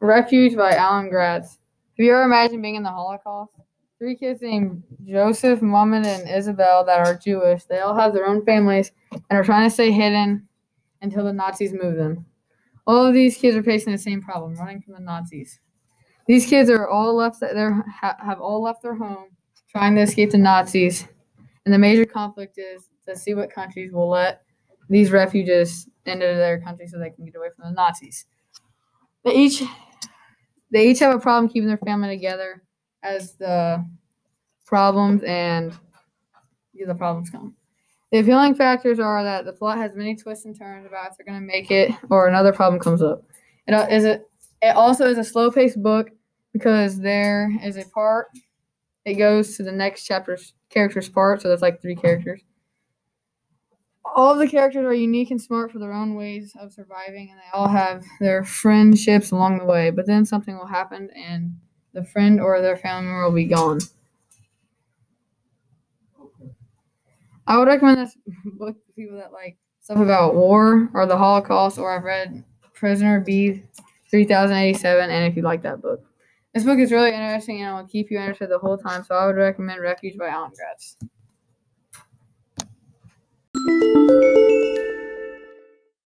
Refuge by Alan Gratz. Have you ever imagined being in the Holocaust? Three kids named Josef, Muhammad, and Isabel that are Jewish. They all have their own families and are trying to stay hidden until the Nazis move them. All of these kids are facing the same problem, running from the Nazis. These kids are all left their have all left their home, trying to escape the Nazis. And the major conflict is to see what countries will let these refugees into their country so they can get away from the Nazis. They each they each have a problem keeping their family together as the problems and the problems come. The appealing factors are that the plot has many twists and turns about if they're going to make it or another problem comes up. It uh, a, it also is a slow paced book because there is a part it goes to the next chapter's character's part, so there's like three characters. All of the characters are unique and smart for their own ways of surviving, and they all have their friendships along the way. But then something will happen, and the friend or their family member will be gone. I would recommend this book to people that like stuff about war or the Holocaust, or I've read Prisoner B 3087, and if you like that book. This book is really interesting and will keep you interested the whole time, so I would recommend Refuge by Alan Gratz. Thank you.